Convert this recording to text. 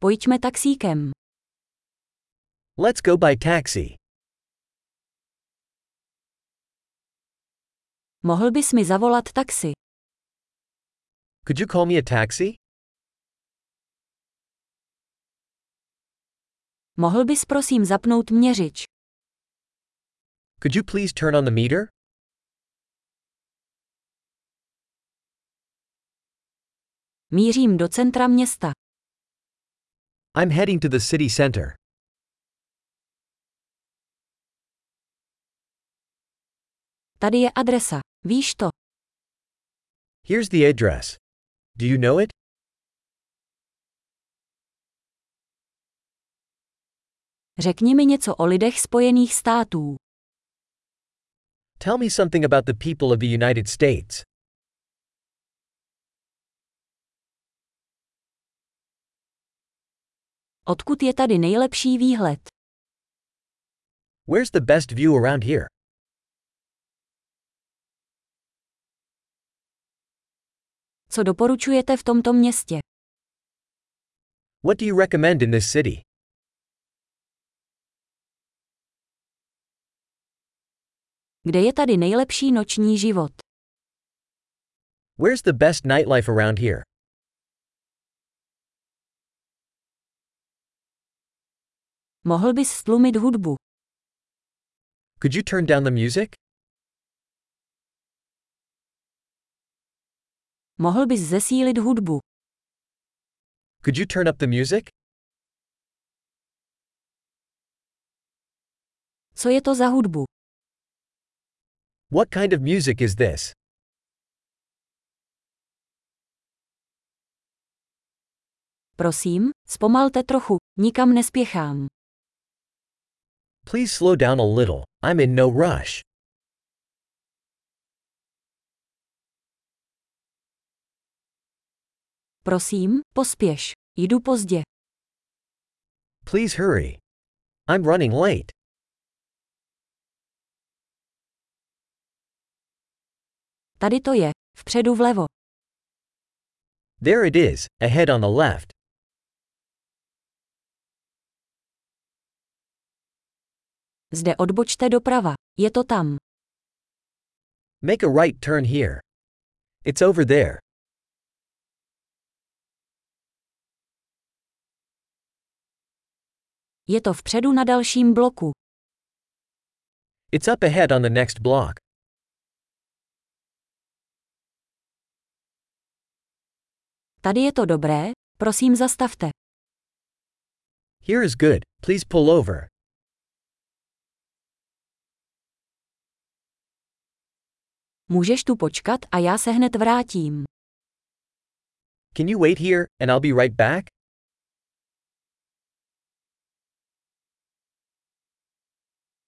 Pojďme taxíkem. Let's go by taxi. Mohl bys mi zavolat taxi? Could you call me a taxi? Mohl bys prosím zapnout měřič? Could you please turn on the meter? Mířím do centra města. I'm heading to the city center. Tady je adresa. Víš to? Here's the address. Do you know it? Řekni mi něco o lidech Spojených států. Tell me something about the people of the United States. Odkud je tady nejlepší výhled? Where's the best view around here? Co doporučujete v tomto městě? What do you recommend in this city? Kde je tady nejlepší noční život? Where's the best nightlife around here? Mohl bys stlumit hudbu? Could you turn down the music? Mohl bys zesílit hudbu? Could you turn up the music? Co je to za hudbu? What kind of music is this? Prosím, zpomalte trochu, nikam nespěchám. Please slow down a little. I'm in no rush. Prosím, pospěš. Jdu pozdě. Please hurry. I'm running late. Tady to je, vpředu vlevo. There it is, ahead on the left. Zde odbočte doprava. Je to tam. Make a right turn here. It's over there. Je to vpředu na dalším bloku. It's up ahead on the next block. Tady je to dobré, prosím zastavte. Here is good, please pull over. Můžeš tu počkat a já se hned vrátím. Can you wait here, and I'll be right back?